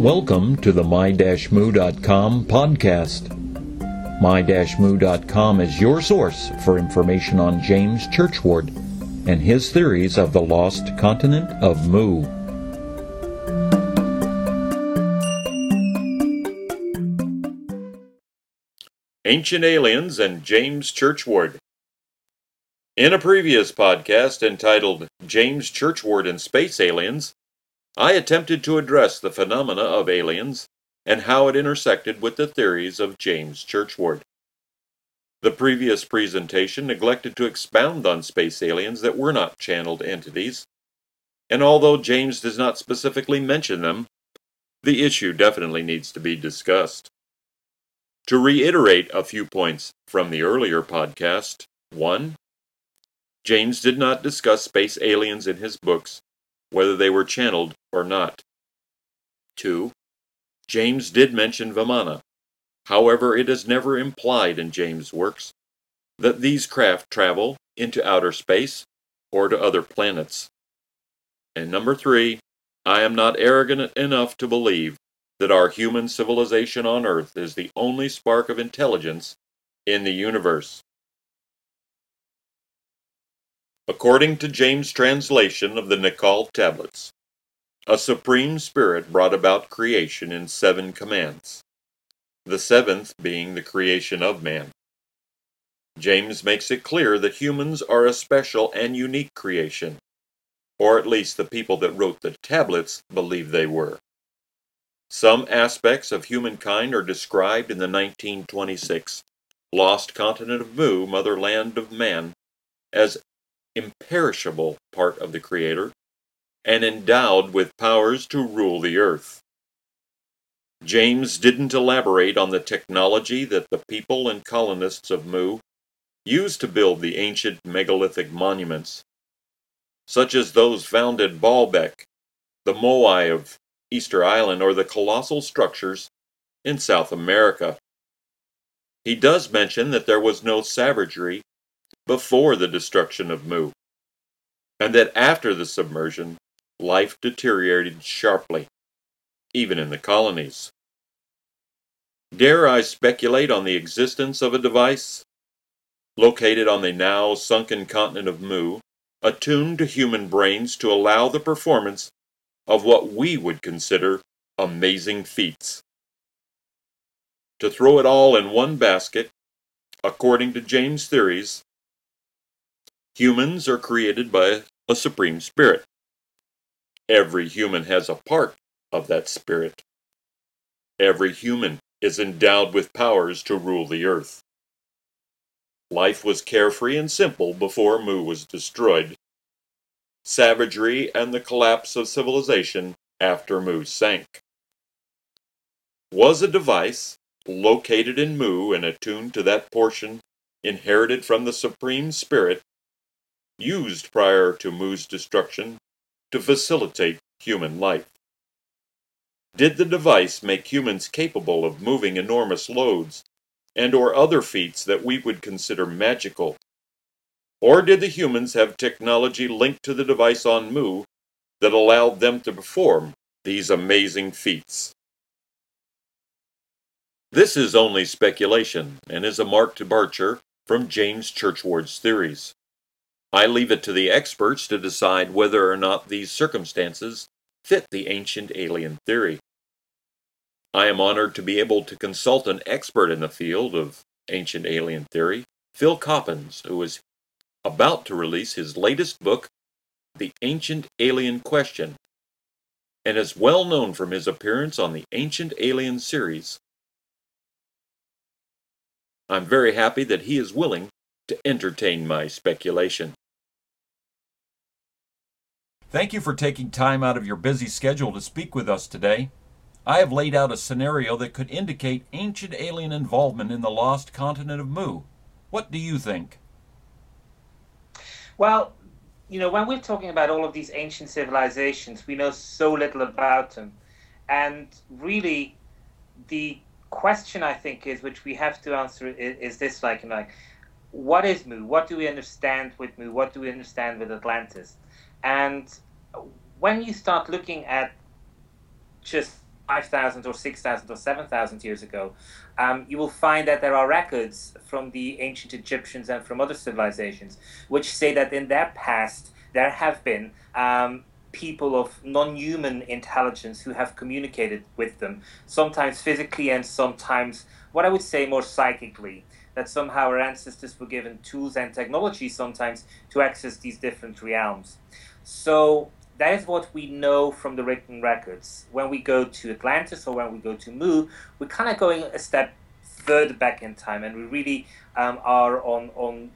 Welcome to the my-mu.com podcast. My-mu.com is your source for information on James Churchward and his theories of the lost continent of Mu. Ancient Aliens and James Churchward. In a previous podcast entitled James Churchward and Space Aliens, I attempted to address the phenomena of aliens and how it intersected with the theories of James Churchward. The previous presentation neglected to expound on space aliens that were not channeled entities, and although James does not specifically mention them, the issue definitely needs to be discussed. To reiterate a few points from the earlier podcast 1. James did not discuss space aliens in his books, whether they were channeled or not. 2. James did mention Vimana. However, it is never implied in James' works that these craft travel into outer space or to other planets. And number 3. I am not arrogant enough to believe that our human civilization on Earth is the only spark of intelligence in the universe. According to James' translation of the Naacal tablets, a supreme spirit brought about creation in seven commands, the seventh being the creation of man. James makes it clear that humans are a special and unique creation, or at least the people that wrote the tablets believe they were. Some aspects of humankind are described in the 1926 Lost Continent of Mu, Motherland of Man, as imperishable part of the Creator and endowed with powers to rule the earth. James didn't elaborate on the technology that the people and colonists of Mu used to build the ancient megalithic monuments, such as those found at Baalbek, the Moai of Easter Island or the colossal structures in South America. He does mention that there was no savagery before the destruction of Mu, and that after the submersion, life deteriorated sharply, even in the colonies. Dare I speculate on the existence of a device located on the now sunken continent of Mu, attuned to human brains to allow the performance of what we would consider amazing feats. To throw it all in one basket, according to James' theories, humans are created by a supreme spirit. Every human has a part of that spirit. Every human is endowed with powers to rule the earth. Life was carefree and simple before Mu was destroyed, savagery, and the collapse of civilization after Mu sank. Was a device located in Mu and attuned to that portion inherited from the Supreme Spirit used prior to Mu's destruction to facilitate human life? Did the device make humans capable of moving enormous loads and or other feats that we would consider magical or did the humans have technology linked to the device on Mu that allowed them to perform these amazing feats? This is only speculation and is a marked departure from James Churchward's theories. I leave it to the experts to decide whether or not these circumstances fit the ancient alien theory. I am honored to be able to consult an expert in the field of ancient alien theory, Phil Coppens, who is about to release his latest book, The Ancient Alien Question, and is well known from his appearance on the Ancient Alien series. I'm very happy that he is willing to entertain my speculation. Thank you for taking time out of your busy schedule to speak with us today. I have laid out a scenario that could indicate ancient alien involvement in the lost continent of Mu. What do you think? Well, you know, when we're talking about all of these ancient civilizations, we know so little about them. And really, the question I think is, which we have to answer, is, is this like, like, what is Mu? What do we understand with Mu? What do we understand with Atlantis? And when you start looking at just 5,000 or 6,000 or 7,000 years ago, um, you will find that there are records from the ancient Egyptians and from other civilizations which say that in their past there have been um, people of non human intelligence who have communicated with them, sometimes physically and sometimes what I would say more psychically. That somehow our ancestors were given tools and technology sometimes to access these different realms. So that is what we know from the written records. When we go to Atlantis or when we go to Mu, we're kind of going a step further back in time, and we really um, are on on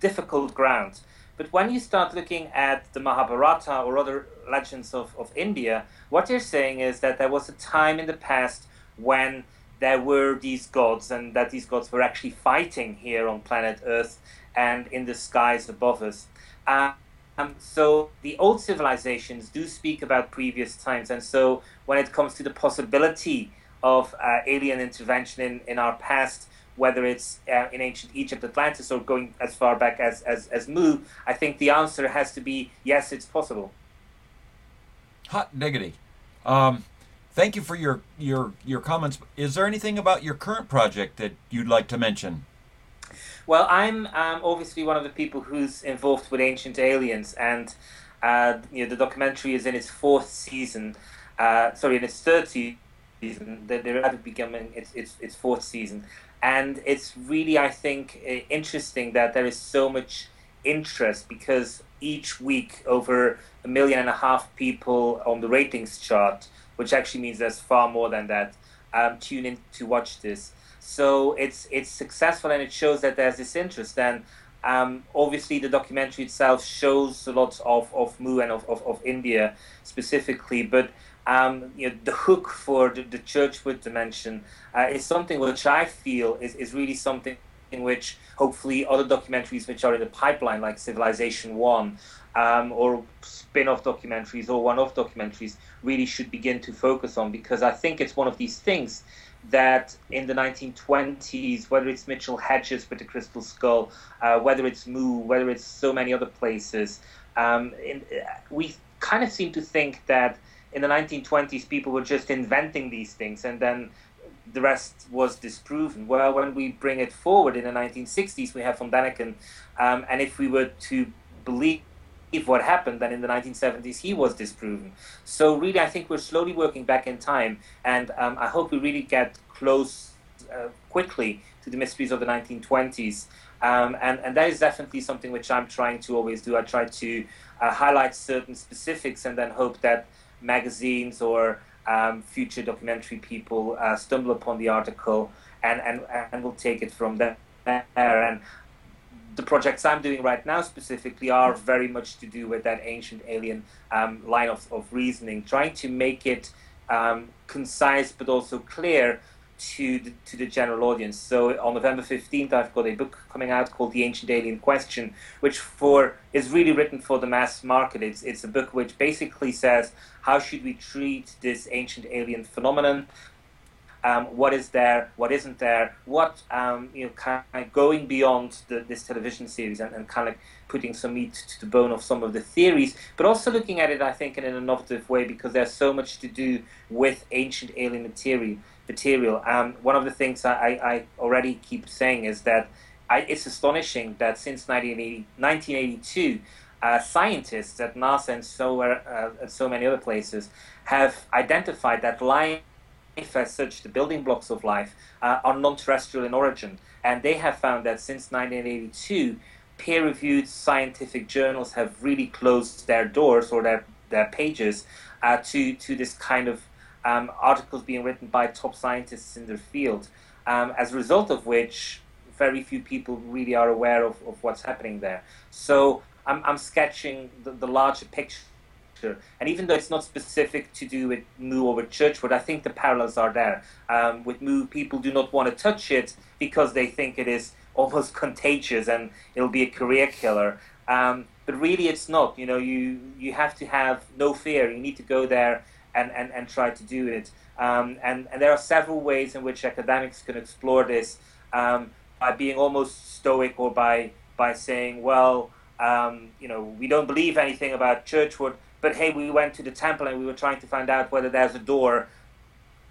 difficult ground. But when you start looking at the Mahabharata or other legends of, of India, what they're saying is that there was a time in the past when there were these gods, and that these gods were actually fighting here on planet Earth and in the skies above us. Uh, um, so the old civilizations do speak about previous times, and so when it comes to the possibility of uh, alien intervention in, in our past, whether it's uh, in ancient Egypt, Atlantis, or going as far back as, as, as Mu, I think the answer has to be yes, it's possible. Hot diggity. Um, thank you for your, your, your comments. Is there anything about your current project that you'd like to mention? Well, I'm um, obviously one of the people who's involved with Ancient Aliens, and uh, you know the documentary is in its fourth season. Uh, sorry, in its third season. They're rather becoming its, its its fourth season, and it's really I think interesting that there is so much interest because each week over a million and a half people on the ratings chart, which actually means there's far more than that, um, tune in to watch this. So it's it's successful and it shows that there's this interest. And um, obviously, the documentary itself shows a lot of, of Mu and of, of, of India specifically, but um, you know, the hook for the, the Churchward dimension uh, is something which I feel is, is really something in which hopefully other documentaries which are in the pipeline, like Civilization One, um, or spin-off documentaries or one-off documentaries, really should begin to focus on because I think it's one of these things that in the 1920s, whether it's Mitchell Hedges with the Crystal Skull, uh, whether it's Mu, whether it's so many other places, um, in, we kind of seem to think that in the 1920s people were just inventing these things and then the rest was disproven. Well, when we bring it forward in the 1960s, we have von Däniken, um, and if we were to believe what happened, then in the 1970s he was disproven. So really, I think we're slowly working back in time, and um, I hope we really get close uh, quickly to the mysteries of the 1920s. Um, and, and that is definitely something which I'm trying to always do. I try to uh, highlight certain specifics and then hope that magazines or um, future documentary people uh, stumble upon the article and, and, and will take it from there. And the projects I'm doing right now specifically are very much to do with that ancient alien um, line of, of reasoning, trying to make it um, concise but also clear to the, to the general audience. So on November 15th, I've got a book coming out called The Ancient Alien Question, which for is really written for the mass market. It's, it's a book which basically says how should we treat this ancient alien phenomenon, um, what is there, what isn't there, what um, you know, kind of going beyond the, this television series and, and kind of putting some meat to the bone of some of the theories, but also looking at it, I think, in an innovative way because there's so much to do with ancient alien material. Material. Um, one of the things I, I already keep saying is that I, it's astonishing that since 1980, 1982, uh, scientists at NASA and so, uh, so many other places have identified that life as such, the building blocks of life, uh, are non-terrestrial in origin. And they have found that since 1982, peer-reviewed scientific journals have really closed their doors or their, their pages uh, to, to this kind of um, articles being written by top scientists in their field, um, as a result of which very few people really are aware of, of what's happening there. So I'm, I'm sketching the, the larger picture and even though it's not specific to do with Mu or with Churchward, I think the parallels are there. Um, with Mu, people do not want to touch it because they think it is almost contagious and it'll be a career killer. Um, but really, it's not. You know, you you have to have no fear. You need to go there and, and, and try to do it. Um, and, and there are several ways in which academics can explore this um, by being almost stoic or by by saying, well, um, you know, we don't believe anything about Churchward, but hey, we went to the temple and we were trying to find out whether there's a door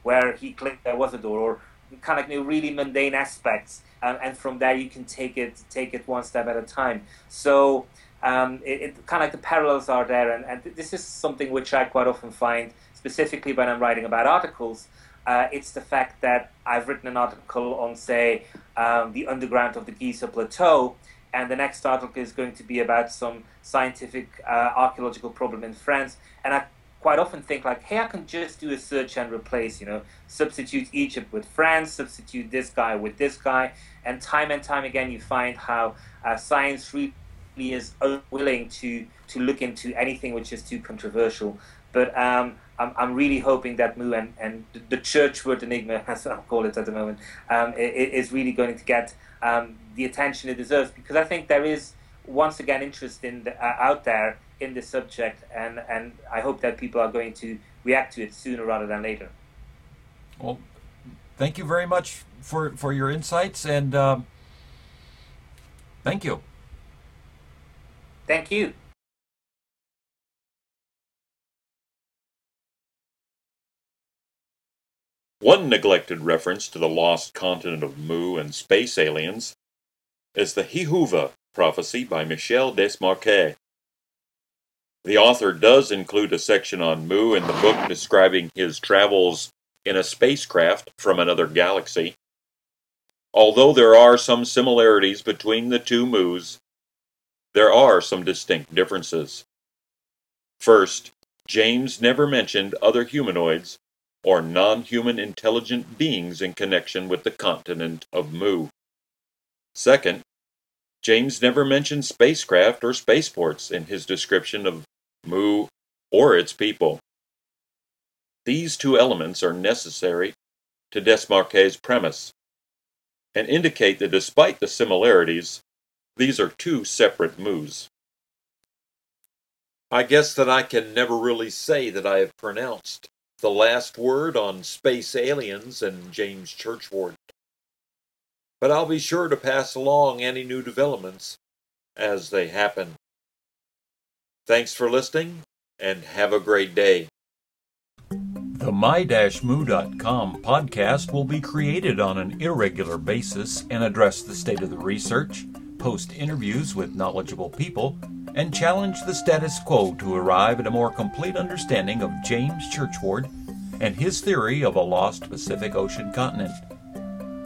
where he clicked there was a door, or kind of you know, really mundane aspects, um, and from there you can take it take it one step at a time. So um, it, it, kind of like the parallels are there, and, and this is something which I quite often find, specifically when I'm writing about articles. Uh, it's the fact that I've written an article on, say, um, the underground of the Giza Plateau, and the next article is going to be about some scientific uh, archaeological problem in France, and I quite often think like, hey, I can just do a search and replace, you know, substitute Egypt with France, substitute this guy with this guy, and time and time again you find how uh, science really is unwilling to to look into anything which is too controversial. But um, I'm, I'm really hoping that Mu and, and the Churchward enigma, as I'll call it at the moment, um, is really going to get um, the attention it deserves because I think there is once again interest in the, uh, out there in the subject, and and I hope that people are going to react to it sooner rather than later. Well, thank you very much for for your insights, and um, thank you. Thank you. One neglected reference to the lost continent of Mu and space aliens is the Thiaoouba prophecy by Michel Desmarquet. The author does include a section on Mu in the book describing his travels in a spacecraft from another galaxy. Although there are some similarities between the two Mus, there are some distinct differences. First, James never mentioned other humanoids or non-human intelligent beings in connection with the continent of Mu. Second, James never mentioned spacecraft or spaceports in his description of Mu or its people. These two elements are necessary to Desmarquet's premise and indicate that despite the similarities, these are two separate Mus. I guess that I can never really say that I have pronounced the last word on space aliens and James Churchward. But I'll be sure to pass along any new developments as they happen. Thanks for listening and have a great day. The my-mu.com podcast will be created on an irregular basis and address the state of the research, post interviews with knowledgeable people, and challenge the status quo to arrive at a more complete understanding of James Churchward and his theory of a lost Pacific Ocean continent.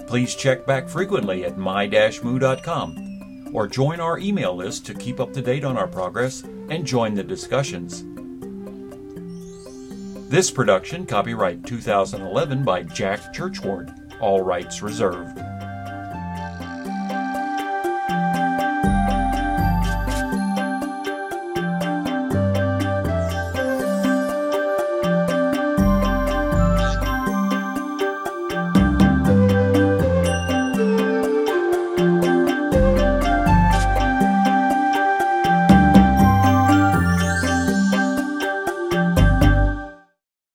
Please check back frequently at my-mu.com or join our email list to keep up to date on our progress and join the discussions. This production, copyright 2011 by Jack Churchward, all rights reserved.